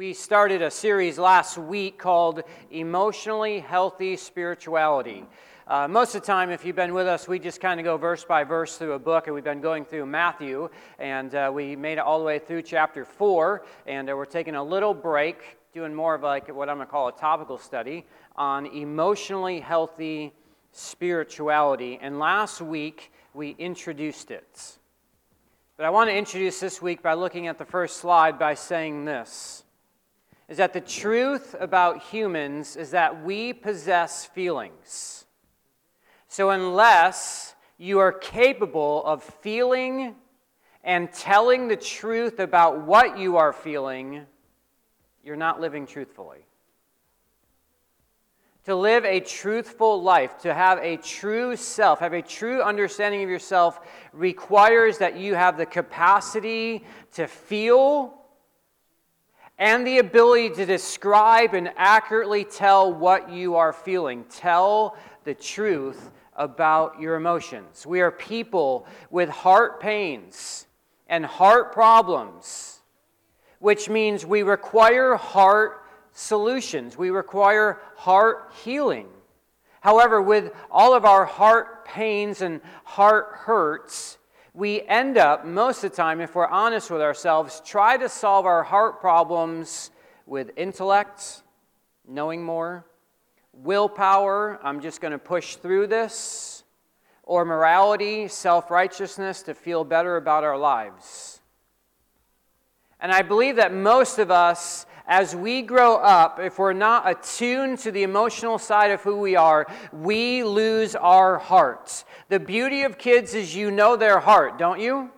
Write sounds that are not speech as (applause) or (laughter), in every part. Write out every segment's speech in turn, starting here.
We started a series last week called Emotionally Healthy Spirituality. Uh, most of the time, if you've been with us, we just kind of go verse by verse through a book, and we've been going through Matthew, and uh, we made it all the way through chapter 4, and uh, we're taking a little break, doing more of like what I'm going to call a topical study on emotionally healthy spirituality. And last week, we introduced it. But I want to introduce this week by looking at the first slide by saying this is that the truth about humans is that we possess feelings. So, unless you are capable of feeling and telling the truth about what you are feeling, you're not living truthfully. To live a truthful life, to have a true self, have a true understanding of yourself, requires that you have the capacity to feel and the ability to describe and accurately tell what you are feeling. Tell the truth about your emotions. We are people with heart pains and heart problems, which means we require heart solutions, we require heart healing. However, with all of our heart pains and heart hurts, we end up, most of the time, if we're honest with ourselves, try to solve our heart problems with intellect, knowing more, willpower, I'm just going to push through this, or morality, self righteousness to feel better about our lives. And I believe that most of us as we grow up, if we're not attuned to the emotional side of who we are, we lose our hearts. The beauty of kids is you know their heart, don't you?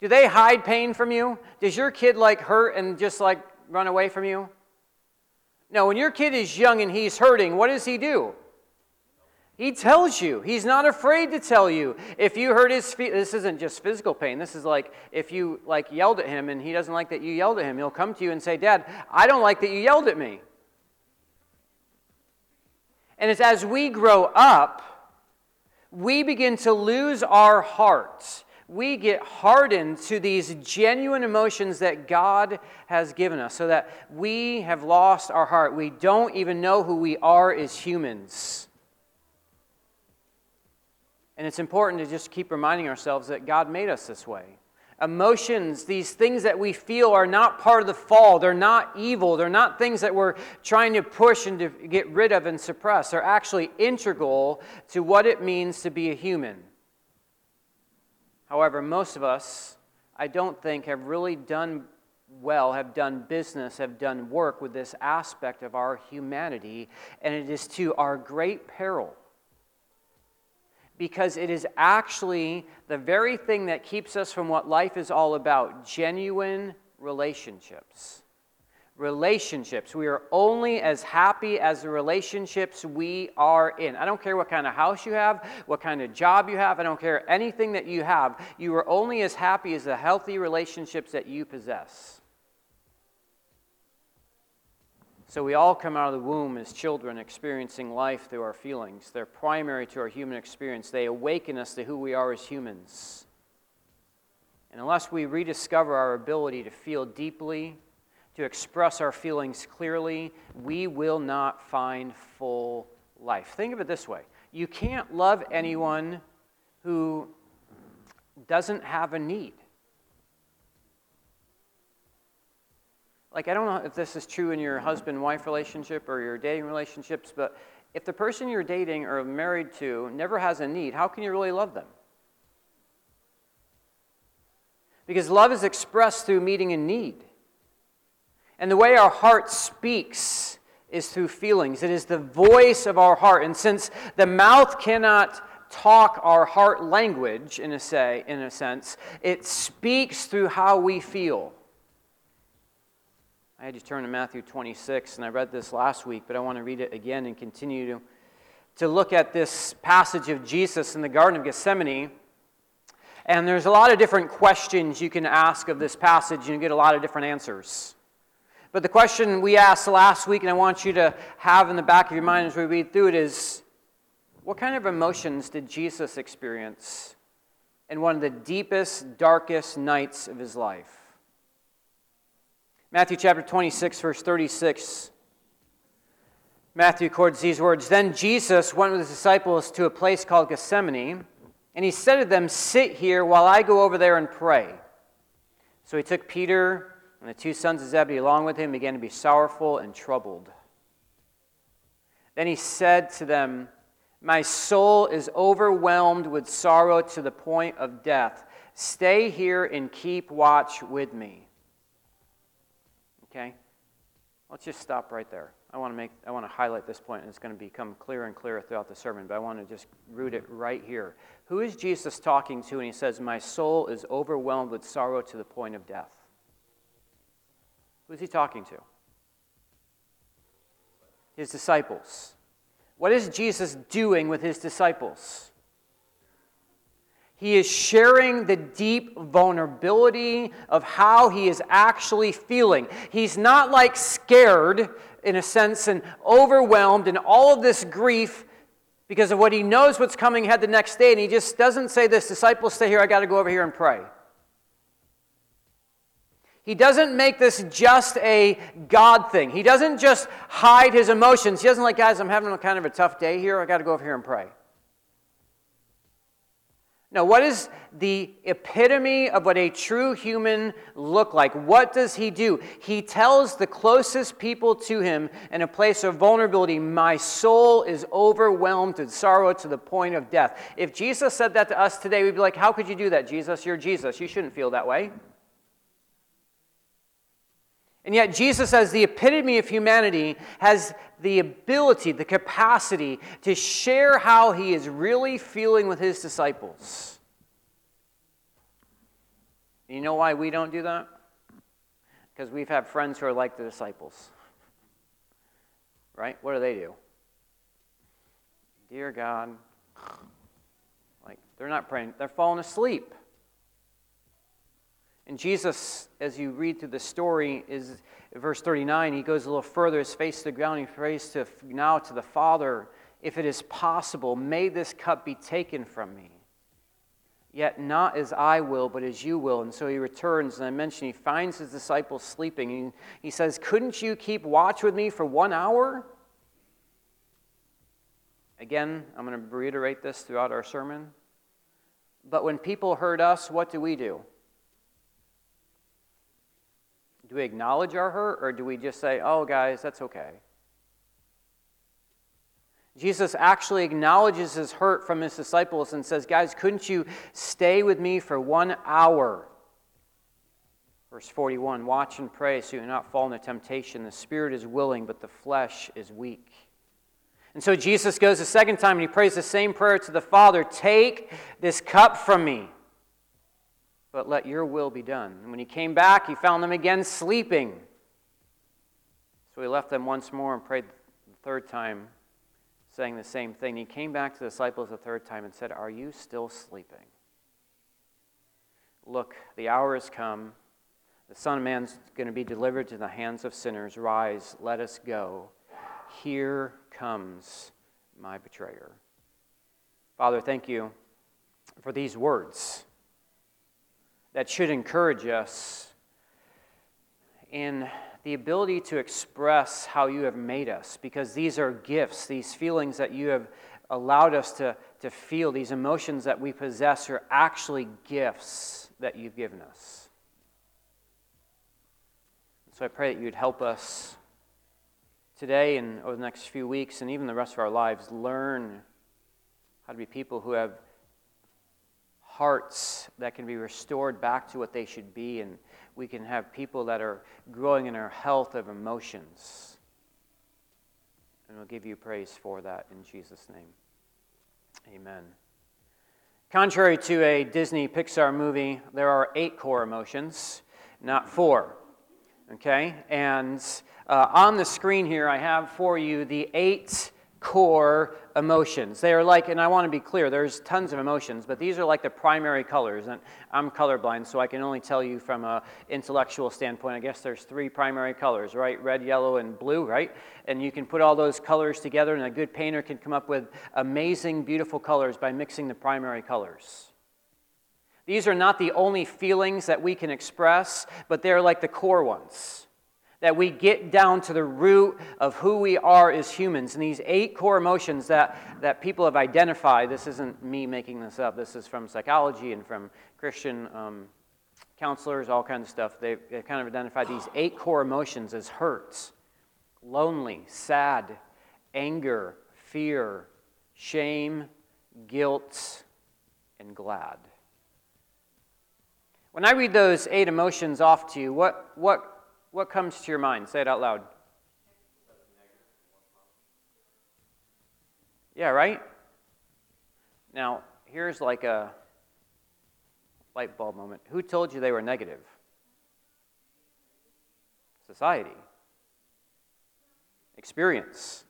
Do they hide pain from you? Does your kid like hurt and just like run away from you? No, when your kid is young and he's hurting, what does he do? He tells you. He's not afraid to tell you. If you hurt his feet, this isn't just physical pain. This is like if you like yelled at him and he doesn't like that you yelled at him, he'll come to you and say, "Dad, I don't like that you yelled at me." And it's as we grow up, we begin to lose our hearts. We get hardened to these genuine emotions that God has given us, so that we have lost our heart. We don't even know who we are as humans. And it's important to just keep reminding ourselves that God made us this way. Emotions, these things that we feel, are not part of the fall. They're not evil. They're not things that we're trying to push and to get rid of and suppress. They're actually integral to what it means to be a human. However, most of us, I don't think, have really done well, have done business, have done work with this aspect of our humanity, and it is to our great peril because it is actually the very thing that keeps us from what life is all about genuine relationships. Relationships. We are only as happy as the relationships we are in. I don't care what kind of house you have, what kind of job you have, I don't care anything that you have. You are only as happy as the healthy relationships that you possess. So we all come out of the womb as children experiencing life through our feelings. They're primary to our human experience. They awaken us to who we are as humans. And unless we rediscover our ability to feel deeply, to express our feelings clearly, we will not find full life. Think of it this way you can't love anyone who doesn't have a need. Like I don't know if this is true in your husband wife relationship or your dating relationships, but if the person you're dating or married to never has a need, how can you really love them? Because love is expressed through meeting a need. And the way our heart speaks is through feelings. It is the voice of our heart. And since the mouth cannot talk our heart language, in a, say, in a sense, it speaks through how we feel. I had you turn to Matthew 26, and I read this last week, but I want to read it again and continue to, to look at this passage of Jesus in the Garden of Gethsemane. And there's a lot of different questions you can ask of this passage, and you get a lot of different answers. But the question we asked last week, and I want you to have in the back of your mind as we read through it, is what kind of emotions did Jesus experience in one of the deepest, darkest nights of his life? Matthew chapter 26, verse 36. Matthew records these words Then Jesus went with his disciples to a place called Gethsemane, and he said to them, Sit here while I go over there and pray. So he took Peter and the two sons of Zebedee along with him, and began to be sorrowful and troubled. Then he said to them, My soul is overwhelmed with sorrow to the point of death. Stay here and keep watch with me. Okay? Let's just stop right there. I want to make I want to highlight this point and it's going to become clearer and clearer throughout the sermon, but I want to just root it right here. Who is Jesus talking to when he says, My soul is overwhelmed with sorrow to the point of death? Who's he talking to? His disciples. What is Jesus doing with his disciples? He is sharing the deep vulnerability of how he is actually feeling. He's not like scared, in a sense, and overwhelmed and all of this grief because of what he knows what's coming ahead the next day. And he just doesn't say, This disciple, stay here, I got to go over here and pray. He doesn't make this just a God thing. He doesn't just hide his emotions. He doesn't like, guys, I'm having a kind of a tough day here. I got to go over here and pray. Now, what is the epitome of what a true human look like? What does he do? He tells the closest people to him in a place of vulnerability, My soul is overwhelmed with sorrow to the point of death. If Jesus said that to us today, we'd be like, How could you do that, Jesus? You're Jesus. You shouldn't feel that way. And yet, Jesus, as the epitome of humanity, has the ability, the capacity to share how he is really feeling with his disciples. You know why we don't do that? Because we've had friends who are like the disciples. Right? What do they do? Dear God, like they're not praying, they're falling asleep. And Jesus, as you read through the story, is verse 39, he goes a little further, his face to the ground, he prays to now to the Father, if it is possible, may this cup be taken from me. Yet not as I will, but as you will. And so he returns, and I mentioned he finds his disciples sleeping. He, he says, Couldn't you keep watch with me for one hour? Again, I'm going to reiterate this throughout our sermon. But when people hurt us, what do we do? Do we acknowledge our hurt or do we just say, oh, guys, that's okay? Jesus actually acknowledges his hurt from his disciples and says, Guys, couldn't you stay with me for one hour? Verse 41 Watch and pray so you do not fall into temptation. The spirit is willing, but the flesh is weak. And so Jesus goes a second time and he prays the same prayer to the Father Take this cup from me but let your will be done. And when he came back, he found them again sleeping. So he left them once more and prayed the third time, saying the same thing. He came back to the disciples the third time and said, Are you still sleeping? Look, the hour has come. The Son of Man's going to be delivered to the hands of sinners. Rise, let us go. Here comes my betrayer. Father, thank you for these words that should encourage us in the ability to express how you have made us, because these are gifts, these feelings that you have allowed us to, to feel, these emotions that we possess are actually gifts that you've given us. So I pray that you'd help us today and over the next few weeks and even the rest of our lives learn how to be people who have hearts that can be restored back to what they should be, and we can have people that are growing in our health of emotions. And we'll give you praise for that in Jesus' name. Amen. Contrary to a Disney Pixar movie, there are eight core emotions, not four. Okay? And uh, on the screen here, I have for you the eight core emotions. They are like, and I want to be clear, there's tons of emotions, but these are like the primary colors. And I'm colorblind, so I can only tell you from an intellectual standpoint. I guess there's three primary colors, right? Red, yellow, and blue, right? And you can put all those colors together, and a good painter can come up with amazing, beautiful colors by mixing the primary colors. These are not the only feelings that we can express, but they're like the core ones. That we get down to the root of who we are as humans. And these eight core emotions that, that people have identified this isn't me making this up, this is from psychology and from Christian um, counselors, all kinds of stuff. They've, they've kind of identified these eight core emotions as hurts, lonely, sad, anger, fear, shame, guilt, and glad. When I read those eight emotions off to you, what, what what comes to your mind? Say it out loud. Yeah, right? Now, here's like a light bulb moment. Who told you they were negative? Society. Experience.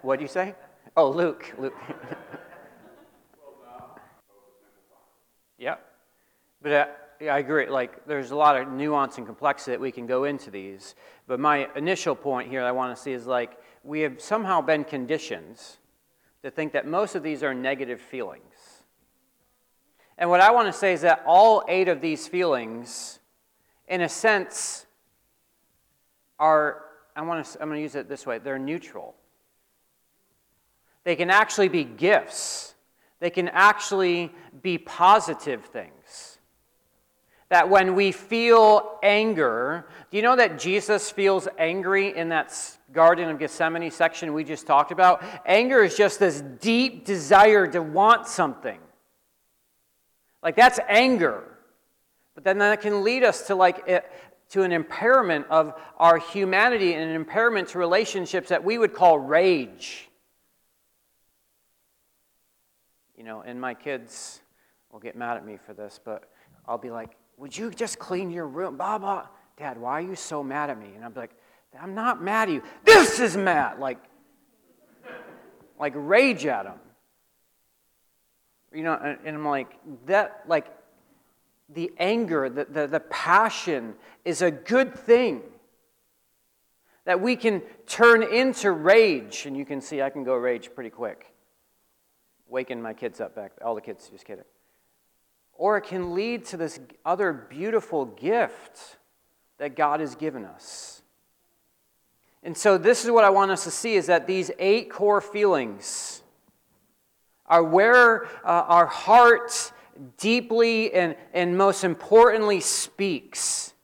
what do you say? Oh, Luke. Luke. (laughs) yeah. But uh, I agree. Like, there's a lot of nuance and complexity that we can go into these. But my initial point here I want to see is like, we have somehow been conditioned to think that most of these are negative feelings. And what I want to say is that all eight of these feelings, in a sense, are, I want to, I'm going to use it this way, they're neutral. They can actually be gifts, they can actually be positive things that when we feel anger, do you know that Jesus feels angry in that Garden of Gethsemane section we just talked about? Anger is just this deep desire to want something. Like that's anger. But then that can lead us to like it, to an impairment of our humanity and an impairment to relationships that we would call rage. You know, and my kids will get mad at me for this, but I'll be like, would you just clean your room? Blah, blah. Dad, why are you so mad at me? And I'm like, I'm not mad at you. This is mad. Like, like rage at him. You know, and, and I'm like, that, like, the anger, the, the, the passion is a good thing. That we can turn into rage. And you can see I can go rage pretty quick. Waking my kids up back. All the kids, just kidding or it can lead to this other beautiful gift that God has given us. And so this is what I want us to see is that these eight core feelings are where uh, our heart deeply and, and most importantly speaks.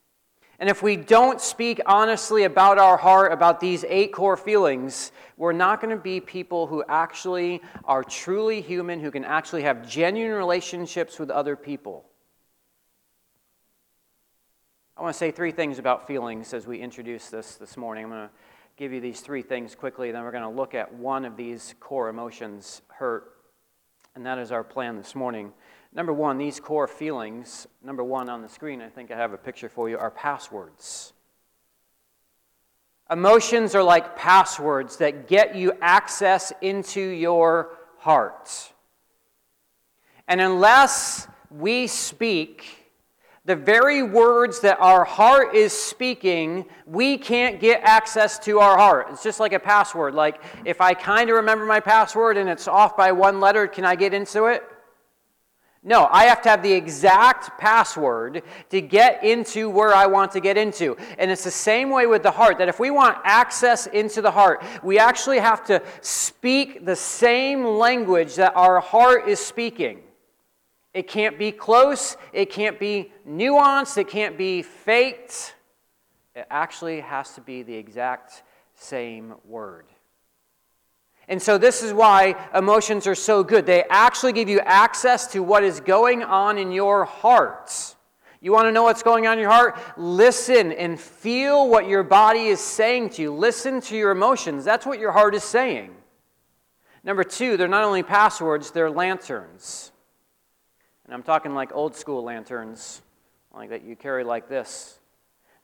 And if we don't speak honestly about our heart, about these eight core feelings, we're not going to be people who actually are truly human, who can actually have genuine relationships with other people. I want to say three things about feelings as we introduce this this morning. I'm going to give you these three things quickly, then we're going to look at one of these core emotions hurt. And that is our plan this morning. Number one, these core feelings, number one on the screen, I think I have a picture for you, are passwords. Emotions are like passwords that get you access into your heart. And unless we speak the very words that our heart is speaking, we can't get access to our heart. It's just like a password. Like, if I kind of remember my password and it's off by one letter, can I get into it? No, I have to have the exact password to get into where I want to get into. And it's the same way with the heart that if we want access into the heart, we actually have to speak the same language that our heart is speaking. It can't be close, it can't be nuanced, it can't be faked. It actually has to be the exact same word. And so, this is why emotions are so good. They actually give you access to what is going on in your heart. You want to know what's going on in your heart? Listen and feel what your body is saying to you. Listen to your emotions. That's what your heart is saying. Number two, they're not only passwords, they're lanterns. And I'm talking like old school lanterns, like that you carry like this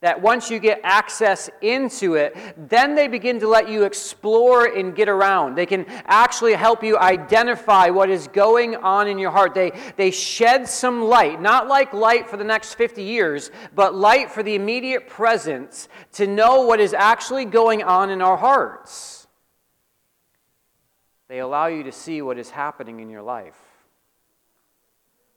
that once you get access into it, then they begin to let you explore and get around. They can actually help you identify what is going on in your heart. They, they shed some light, not like light for the next 50 years, but light for the immediate presence to know what is actually going on in our hearts. They allow you to see what is happening in your life.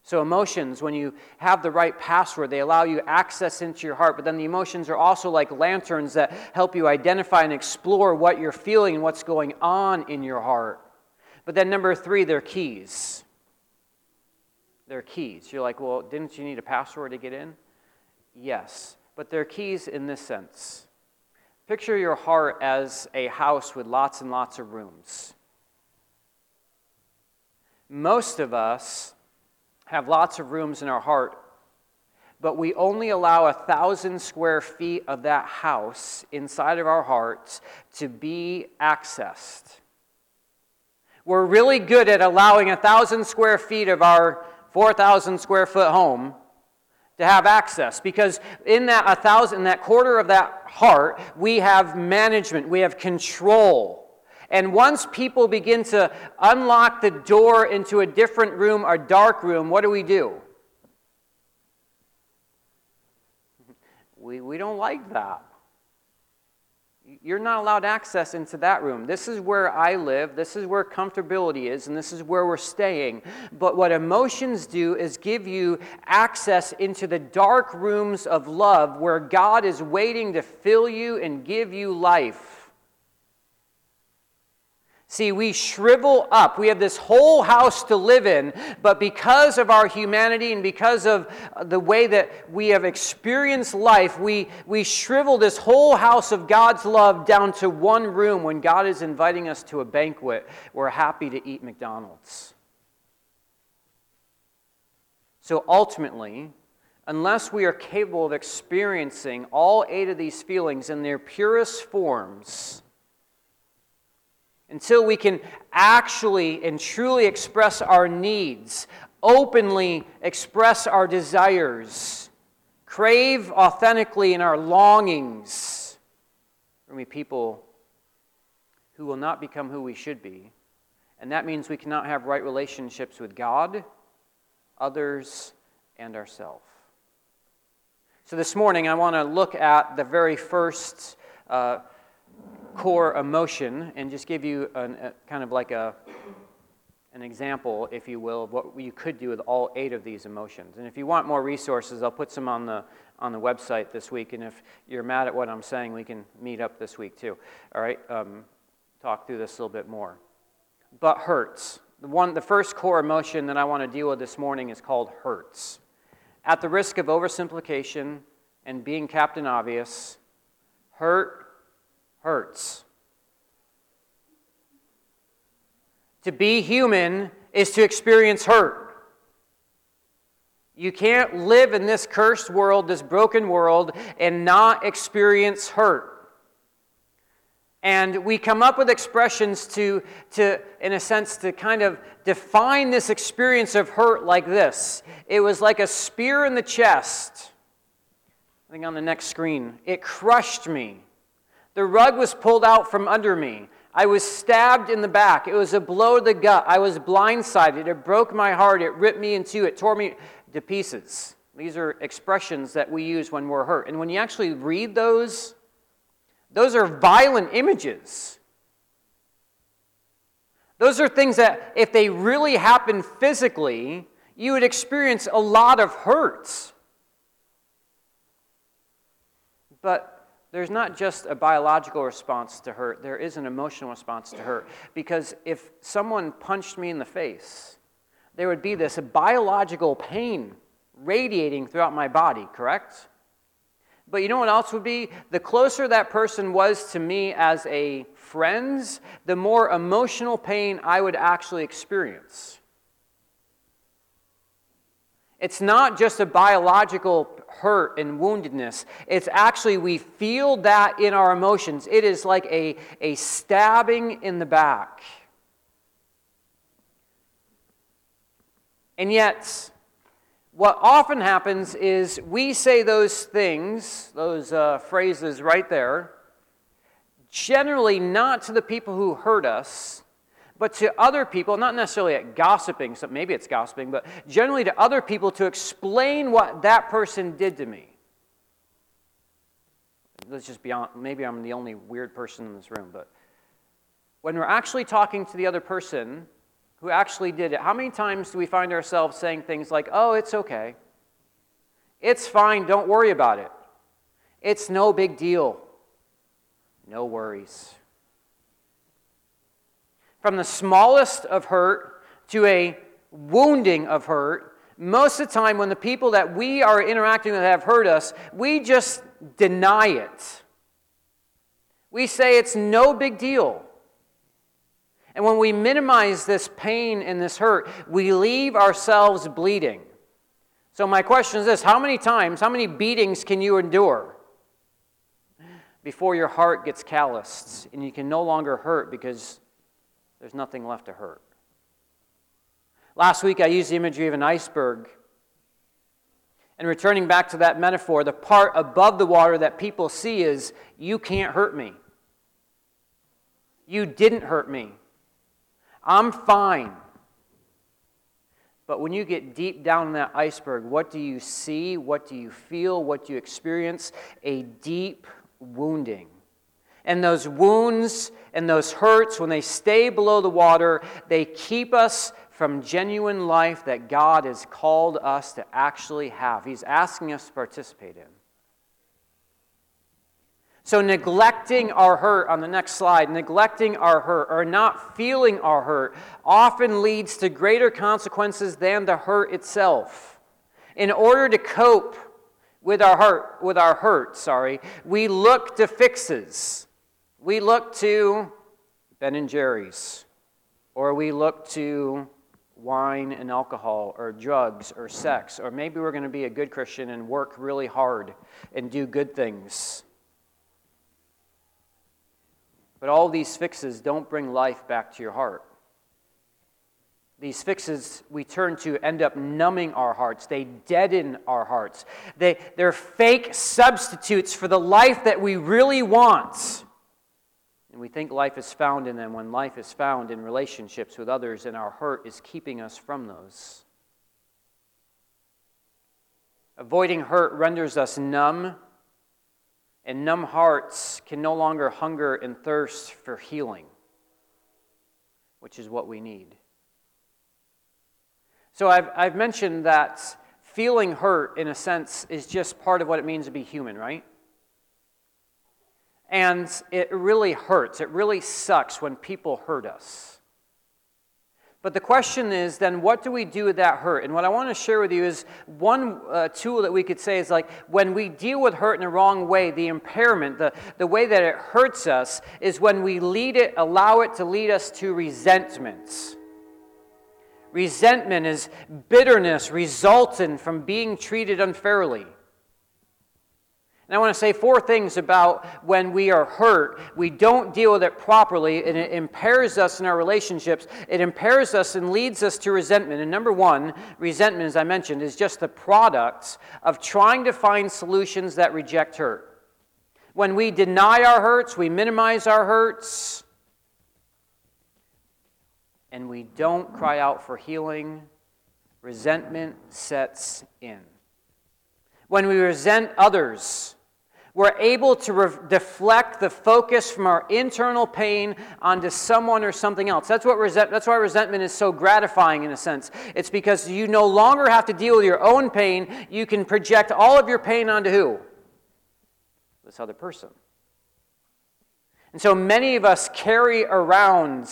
So, emotions, when you have the right password, they allow you access into your heart. But then the emotions are also like lanterns that help you identify and explore what you're feeling and what's going on in your heart. But then, number three, they're keys. They're keys. You're like, well, didn't you need a password to get in? Yes, but they're keys in this sense. Picture your heart as a house with lots and lots of rooms. Most of us have lots of rooms in our heart, but we only allow a thousand square feet of that house inside of our hearts to be accessed. We're really good at allowing a thousand square feet of our 4,000 square foot home to have access because in that a thousand that quarter of that heart we have management we have control and once people begin to unlock the door into a different room, a dark room, what do we do? We, we don't like that. You're not allowed access into that room. This is where I live. This is where comfortability is, and this is where we're staying. But what emotions do is give you access into the dark rooms of love where God is waiting to fill you and give you life. See, we shrivel up. We have this whole house to live in, but because of our humanity and because of uh, the way that we have experienced life, we, we shrivel this whole house of God's love down to one room when God is inviting us to a banquet. We're happy to eat McDonald's. So ultimately, unless we are capable of experiencing all eight of these feelings in their purest forms, until we can actually and truly express our needs, openly express our desires, crave authentically in our longings. We're people who will not become who we should be. And that means we cannot have right relationships with God, others, and ourselves. So this morning, I want to look at the very first. Uh, core emotion and just give you an, a, kind of like a, an example, if you will, of what you could do with all eight of these emotions. And if you want more resources, I'll put some on the, on the website this week. And if you're mad at what I'm saying, we can meet up this week too. All right? Um, talk through this a little bit more. But hurts. The, one, the first core emotion that I want to deal with this morning is called hurts. At the risk of oversimplification and being Captain Obvious, hurt hurts. To be human is to experience hurt. You can't live in this cursed world, this broken world, and not experience hurt. And we come up with expressions to, to, in a sense, to kind of define this experience of hurt like this it was like a spear in the chest. I think on the next screen. It crushed me. The rug was pulled out from under me. I was stabbed in the back. It was a blow to the gut. I was blindsided. It broke my heart. It ripped me in two. It tore me to pieces. These are expressions that we use when we're hurt. And when you actually read those, those are violent images. Those are things that, if they really happen physically, you would experience a lot of hurts. But there's not just a biological response to hurt, there is an emotional response to hurt. Because if someone punched me in the face, there would be this biological pain radiating throughout my body, correct? But you know what else would be? The closer that person was to me as a friend, the more emotional pain I would actually experience. It's not just a biological hurt and woundedness. It's actually, we feel that in our emotions. It is like a, a stabbing in the back. And yet, what often happens is we say those things, those uh, phrases right there, generally not to the people who hurt us, but to other people, not necessarily at gossiping, so maybe it's gossiping, but generally to other people to explain what that person did to me. Let's just be honest, maybe I'm the only weird person in this room, but when we're actually talking to the other person who actually did it, how many times do we find ourselves saying things like, oh, it's okay? It's fine, don't worry about it. It's no big deal. No worries. From the smallest of hurt to a wounding of hurt, most of the time when the people that we are interacting with have hurt us, we just deny it. We say it's no big deal. And when we minimize this pain and this hurt, we leave ourselves bleeding. So, my question is this how many times, how many beatings can you endure before your heart gets calloused and you can no longer hurt because there's nothing left to hurt? Last week, I used the imagery of an iceberg. And returning back to that metaphor, the part above the water that people see is, you can't hurt me. You didn't hurt me. I'm fine. But when you get deep down in that iceberg, what do you see? What do you feel? What do you experience? A deep wounding. And those wounds and those hurts, when they stay below the water, they keep us from genuine life that God has called us to actually have. He's asking us to participate in. So, neglecting our hurt on the next slide, neglecting our hurt or not feeling our hurt often leads to greater consequences than the hurt itself. In order to cope with our hurt, with our hurt, sorry, we look to fixes. We look to Ben and Jerry's, or we look to wine and alcohol, or drugs, or sex, or maybe we're going to be a good Christian and work really hard and do good things. But all these fixes don't bring life back to your heart. These fixes we turn to end up numbing our hearts. They deaden our hearts. They, they're fake substitutes for the life that we really want. And we think life is found in them when life is found in relationships with others, and our hurt is keeping us from those. Avoiding hurt renders us numb and numb hearts can no longer hunger and thirst for healing, which is what we need. So I've, I've mentioned that feeling hurt, in a sense, is just part of what it means to be human, right? And it really hurts. It really sucks when people hurt us. But the question is then, what do we do with that hurt? And what I want to share with you is one uh, tool that we could say is like when we deal with hurt in the wrong way, the impairment, the, the way that it hurts us, is when we lead it, allow it to lead us to resentments. Resentment is bitterness resulting from being treated unfairly. And I want to say four things about when we are hurt. We don't deal with it properly, and it impairs us in our relationships. It impairs us and leads us to resentment. And number one, resentment, as I mentioned, is just the product of trying to find solutions that reject hurt. When we deny our hurts, we minimize our hurts, and we don't cry out for healing, resentment sets in. When we resent others, we're able to re- deflect the focus from our internal pain onto someone or something else. That's, what resent- that's why resentment is so gratifying in a sense. It's because you no longer have to deal with your own pain. You can project all of your pain onto who? This other person. And so many of us carry around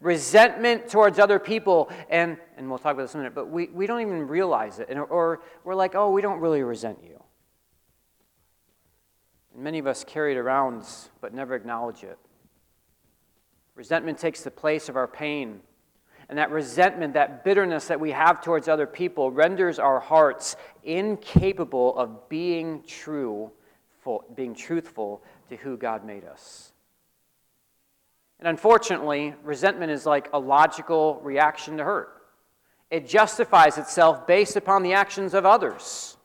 resentment towards other people, and, and we'll talk about this in a minute, but we, we don't even realize it. And, or we're like, oh, we don't really resent you. And many of us carry it around but never acknowledge it. Resentment takes the place of our pain. And that resentment, that bitterness that we have towards other people, renders our hearts incapable of being true, being truthful to who God made us. And unfortunately, resentment is like a logical reaction to hurt. It justifies itself based upon the actions of others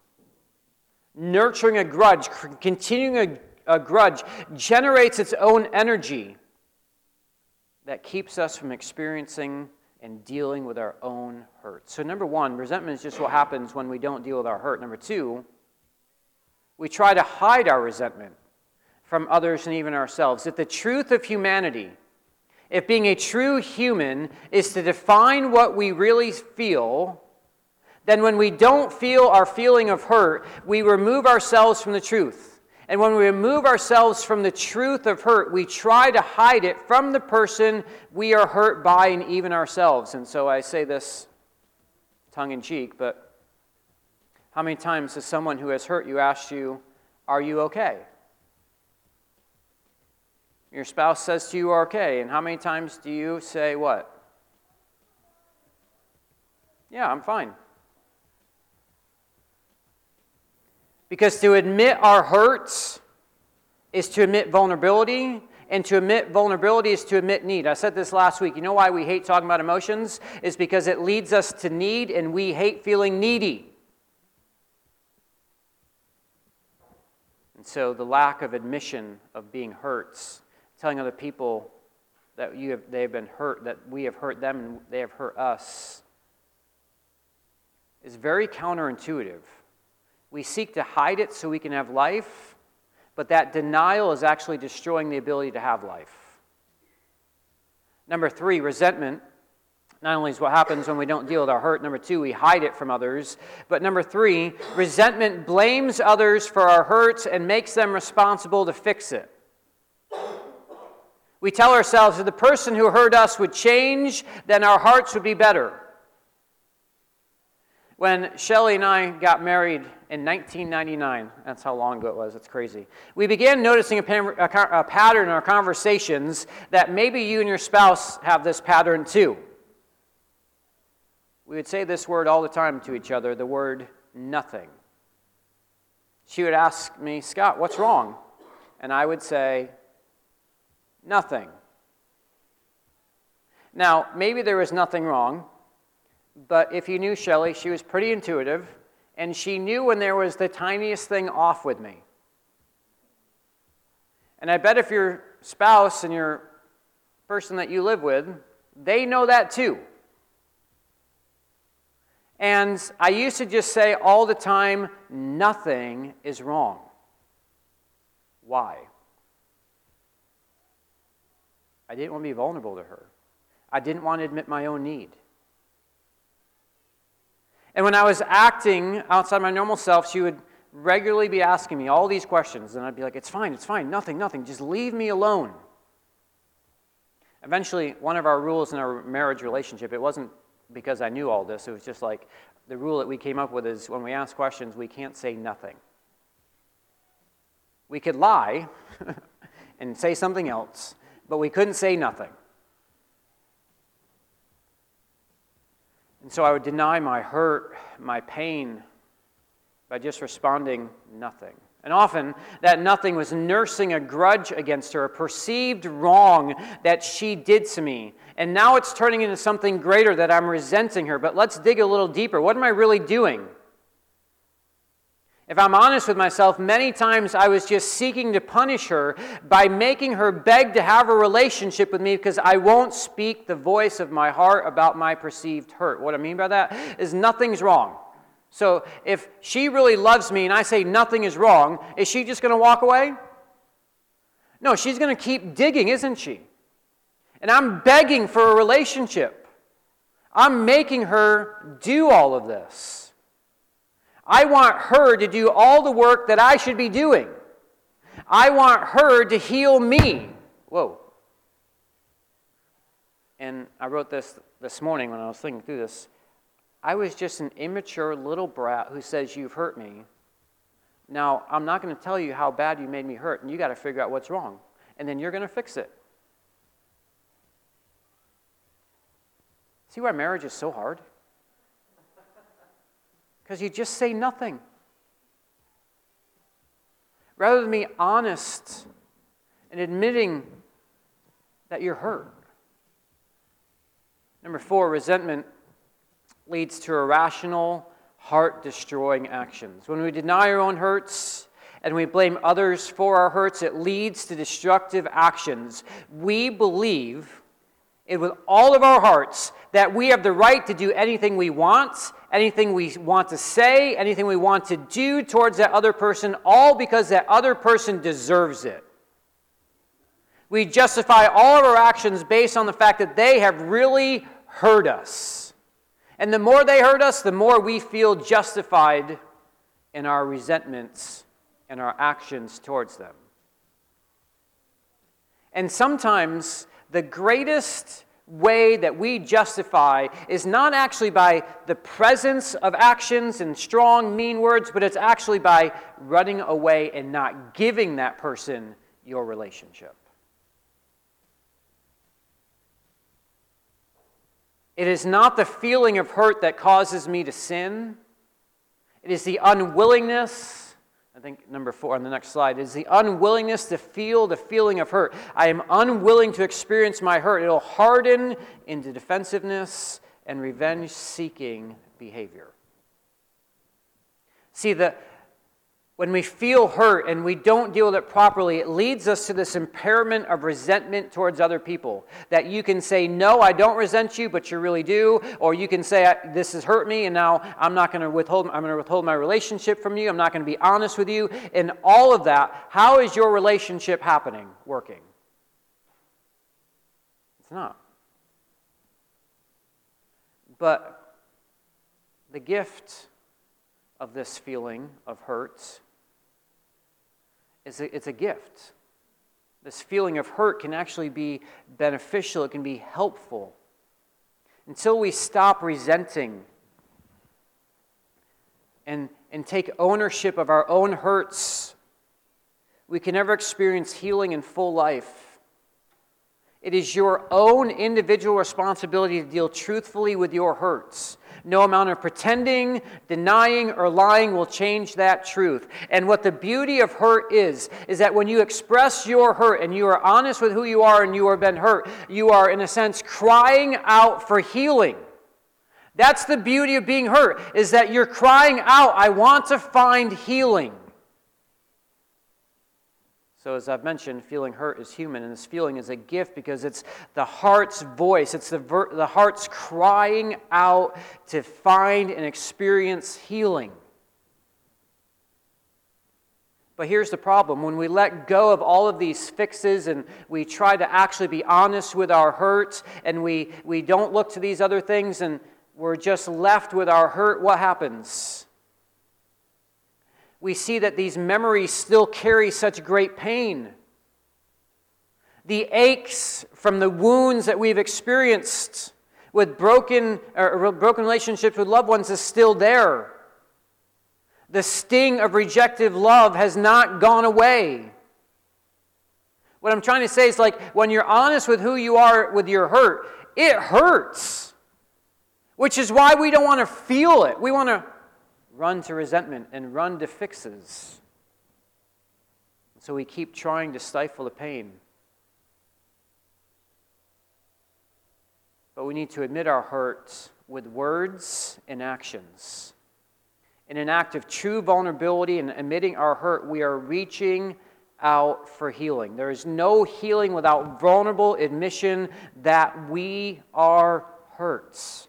nurturing a grudge, continuing a, a grudge, generates its own energy that keeps us from experiencing and dealing with our own hurt. So, number one, resentment is just what happens when we don't deal with our hurt. Number two, we try to hide our resentment from others and even ourselves. If the truth of humanity if being a true human is to define what we really feel, then when we don't feel our feeling of hurt, we remove ourselves from the truth. And when we remove ourselves from the truth of hurt, we try to hide it from the person we are hurt by and even ourselves. And so I say this tongue in cheek, but how many times has someone who has hurt you asked you, Are you okay? Your spouse says to you, okay. And how many times do you say what? Yeah, I'm fine. Because to admit our hurts is to admit vulnerability, and to admit vulnerability is to admit need. I said this last week. You know why we hate talking about emotions? Is because it leads us to need, and we hate feeling needy. And so the lack of admission of being hurts telling other people that you have, they have been hurt, that we have hurt them and they have hurt us, is very counterintuitive. We seek to hide it so we can have life, but that denial is actually destroying the ability to have life. Number three, resentment. Not only is what happens when we don't deal with our hurt, number two, we hide it from others. But number three, resentment blames others for our hurts and makes them responsible to fix it. We tell ourselves if the person who hurt us would change, then our hearts would be better. When Shelly and I got married in 1999, that's how long ago it was, it's crazy, we began noticing a, a, a pattern in our conversations that maybe you and your spouse have this pattern too. We would say this word all the time to each other the word nothing. She would ask me, Scott, what's wrong? And I would say, Nothing. Now, maybe there was nothing wrong, but if you knew Shelley, she was pretty intuitive, and she knew when there was the tiniest thing off with me. And I bet if your spouse and your person that you live with, they know that too. And I used to just say all the time, nothing is wrong. Why? I didn't want to be vulnerable to her. I didn't want to admit my own need. And when I was acting outside my normal self, she would regularly be asking me all these questions. And I'd be like, it's fine, it's fine, nothing, nothing, just leave me alone. Eventually, one of our rules in our marriage relationship, it wasn't because I knew all this, it was just like the rule that we came up with is when we ask questions, we can't say nothing. We could lie (laughs) and say something else, but we couldn't say nothing. And so I would deny my hurt, my pain, by just responding nothing. And often that nothing was nursing a grudge against her, a perceived wrong that she did to me. And now it's turning into something greater that I'm resenting her. But let's dig a little deeper. What am I really doing? If I'm honest with myself, many times I was just seeking to punish her by making her beg to have a relationship with me because I won't speak the voice of my heart about my perceived hurt. What I mean by that is nothing's wrong. So if she really loves me and I say nothing is wrong, is she just going to walk away? No, she's going to keep digging, isn't she? And I'm begging for a relationship. I'm making her do all of this. I want her to do all the work that I should be doing. I want her to heal me. Whoa. And I wrote this this morning when I was thinking through this. I was just an immature little brat who says, You've hurt me. Now, I'm not going to tell you how bad you made me hurt, and you got to figure out what's wrong. And then you're going to fix it. See why marriage is so hard? Because you just say nothing. Rather than be honest and admitting that you're hurt. Number four, resentment leads to irrational, heart destroying actions. When we deny our own hurts, and we blame others for our hurts, it leads to destructive actions. We believe it with all of our hearts that we have the right to do anything we want, anything we want to say, anything we want to do towards that other person, all because that other person deserves it. We justify all of our actions based on the fact that they have really hurt us. And the more they hurt us, the more we feel justified in our resentments and our actions towards them. And sometimes the greatest way that we justify is not actually by the presence of actions and strong, mean words, but it's actually by running away and not giving that person your relationship. It is not the feeling of hurt that causes me to sin. It is the unwillingness I think number four on the next slide is the unwillingness to feel the feeling of hurt. I am unwilling to experience my hurt. It'll harden into defensiveness and revenge seeking behavior. See, the, when we feel hurt and we don't deal with it properly, it leads us to this impairment of resentment towards other people. That you can say, No, I don't resent you, but you really do. Or you can say, This has hurt me, and now I'm not going to withhold, I'm going to withhold my relationship from you. I'm not going to be honest with you. And all of that, how is your relationship happening, working? It's not. But the gift of this feeling of hurt it's a, it's a gift. This feeling of hurt can actually be beneficial, it can be helpful. Until we stop resenting and, and take ownership of our own hurts, we can never experience healing in full life. It is your own individual responsibility to deal truthfully with your hurts. No amount of pretending, denying, or lying will change that truth. And what the beauty of hurt is, is that when you express your hurt and you are honest with who you are and you have been hurt, you are, in a sense, crying out for healing. That's the beauty of being hurt, is that you're crying out, I want to find healing. So, as I've mentioned, feeling hurt is human, and this feeling is a gift because it's the heart's voice. It's the, ver- the heart's crying out to find and experience healing. But here's the problem when we let go of all of these fixes and we try to actually be honest with our hurt and we, we don't look to these other things and we're just left with our hurt, what happens? We see that these memories still carry such great pain. The aches from the wounds that we've experienced with broken, broken relationships with loved ones is still there. The sting of rejected love has not gone away. What I'm trying to say is like when you're honest with who you are with your hurt, it hurts. Which is why we don't want to feel it. We want to run to resentment, and run to fixes. So we keep trying to stifle the pain. But we need to admit our hurts with words and actions. In an act of true vulnerability and admitting our hurt, we are reaching out for healing. There is no healing without vulnerable admission that we are hurts.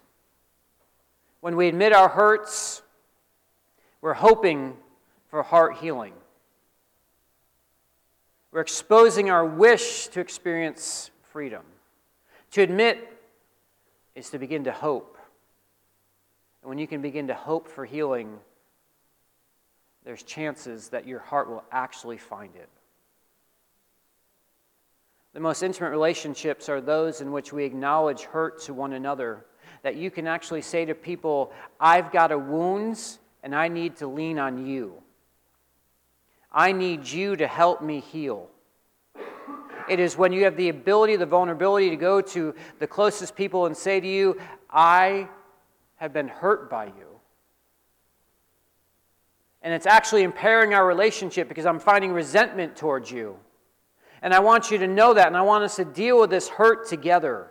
When we admit our hurts, we're hoping for heart healing. We're exposing our wish to experience freedom. To admit is to begin to hope. And when you can begin to hope for healing, there's chances that your heart will actually find it. The most intimate relationships are those in which we acknowledge hurt to one another. That you can actually say to people, I've got a wounds and I need to lean on you. I need you to help me heal. It is when you have the ability, the vulnerability to go to the closest people and say to you, I have been hurt by you. And it's actually impairing our relationship because I'm finding resentment towards you. And I want you to know that, and I want us to deal with this hurt together.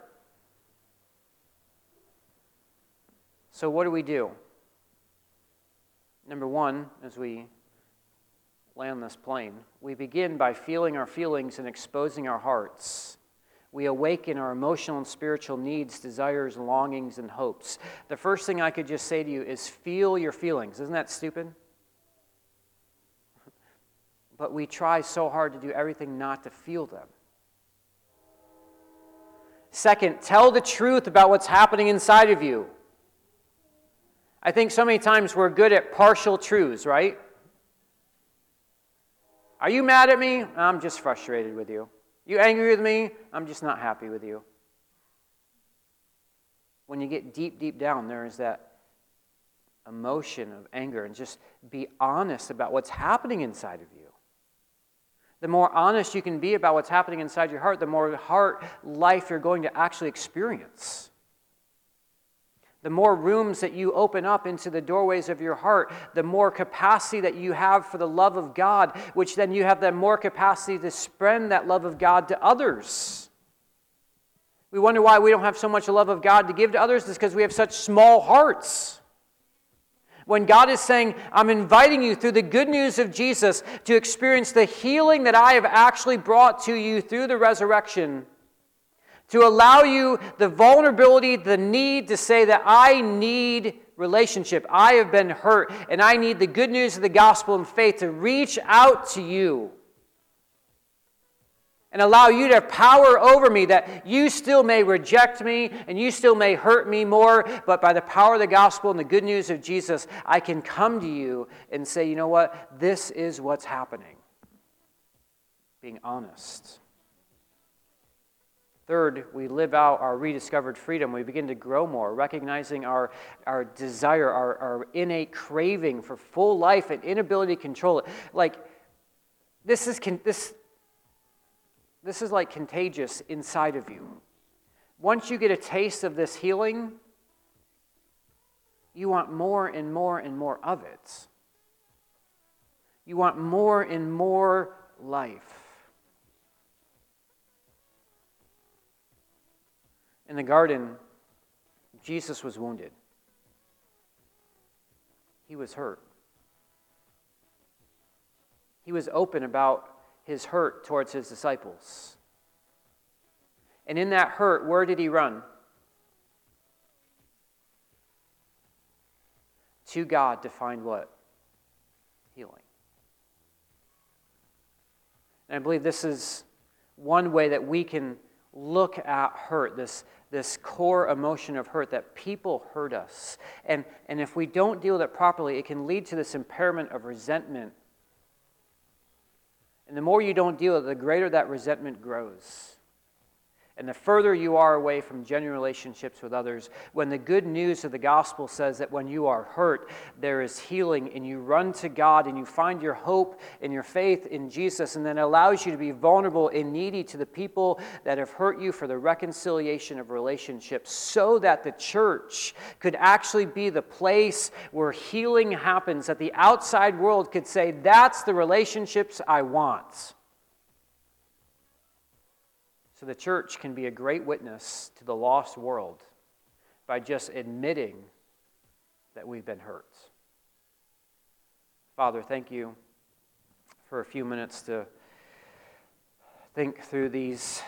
So, what do we do? Number one, as we land this plane, we begin by feeling our feelings and exposing our hearts. We awaken our emotional and spiritual needs, desires, longings, and hopes. The first thing I could just say to you is feel your feelings. Isn't that stupid? But we try so hard to do everything not to feel them. Second, tell the truth about what's happening inside of you. I think so many times we're good at partial truths, right? Are you mad at me? I'm just frustrated with you. You angry with me? I'm just not happy with you. When you get deep, deep down, there is that emotion of anger, and just be honest about what's happening inside of you. The more honest you can be about what's happening inside your heart, the more heart life you're going to actually experience the more rooms that you open up into the doorways of your heart, the more capacity that you have for the love of God, which then you have the more capacity to spread that love of God to others. We wonder why we don't have so much love of God to give to others, is because we have such small hearts. When God is saying, I'm inviting you through the good news of Jesus to experience the healing that I have actually brought to you through the resurrection to allow you the vulnerability, the need to say that I need relationship. I have been hurt, and I need the good news of the gospel and faith to reach out to you and allow you to have power over me that you still may reject me and you still may hurt me more, but by the power of the gospel and the good news of Jesus, I can come to you and say, you know what? This is what's happening. Being honest. Third, we live out our rediscovered freedom. We begin to grow more, recognizing our, our desire, our, our innate craving for full life and inability to control it. Like, this is, this, this is like contagious inside of you. Once you get a taste of this healing, you want more and more and more of it. You want more and more life. In the garden, Jesus was wounded, he was hurt. He was open about his hurt towards his disciples. And in that hurt, where did he run? To God to find what? Healing. And I believe this is one way that we can look at hurt, this, this core emotion of hurt that people hurt us. And, and if we don't deal with it properly, it can lead to this impairment of resentment. And the more you don't deal with it, the greater that resentment grows. And the further you are away from genuine relationships with others, when the good news of the gospel says that when you are hurt, there is healing, and you run to God and you find your hope and your faith in Jesus, and then allows you to be vulnerable and needy to the people that have hurt you for the reconciliation of relationships, so that the church could actually be the place where healing happens, that the outside world could say, That's the relationships I want. So the church can be a great witness to the lost world by just admitting that we've been hurt. Father, thank you for a few minutes to think through these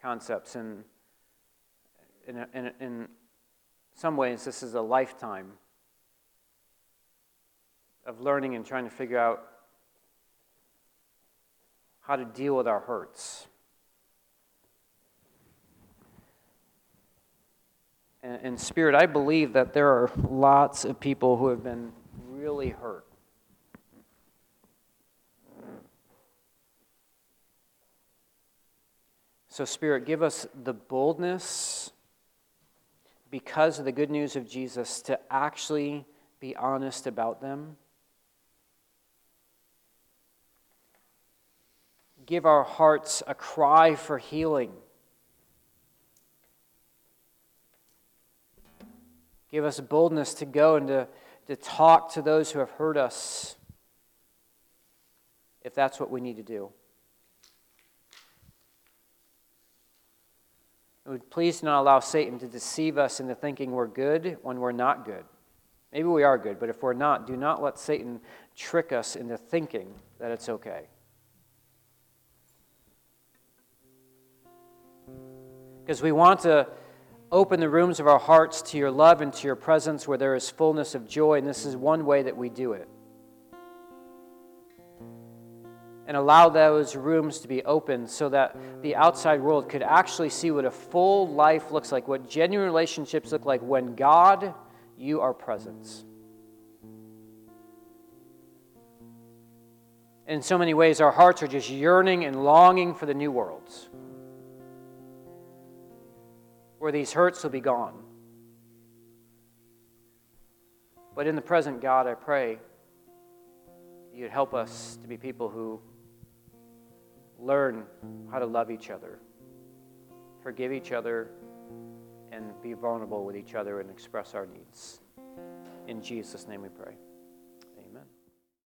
concepts. And in, in, in some ways, this is a lifetime of learning and trying to figure out how to deal with our hurts. In spirit, I believe that there are lots of people who have been really hurt. So, Spirit, give us the boldness because of the good news of Jesus to actually be honest about them. Give our hearts a cry for healing. Give us boldness to go and to, to talk to those who have hurt us if that's what we need to do. would please not allow Satan to deceive us into thinking we're good when we're not good. Maybe we are good, but if we're not, do not let Satan trick us into thinking that it's okay. Because we want to open the rooms of our hearts to your love and to your presence where there is fullness of joy, and this is one way that we do it. and allow those rooms to be open so that the outside world could actually see what a full life looks like, what genuine relationships look like when God, you are present. In so many ways, our hearts are just yearning and longing for the new worlds where these hurts will be gone. But in the present, God, I pray you'd help us to be people who learn how to love each other, forgive each other, and be vulnerable with each other and express our needs. In Jesus' name we pray.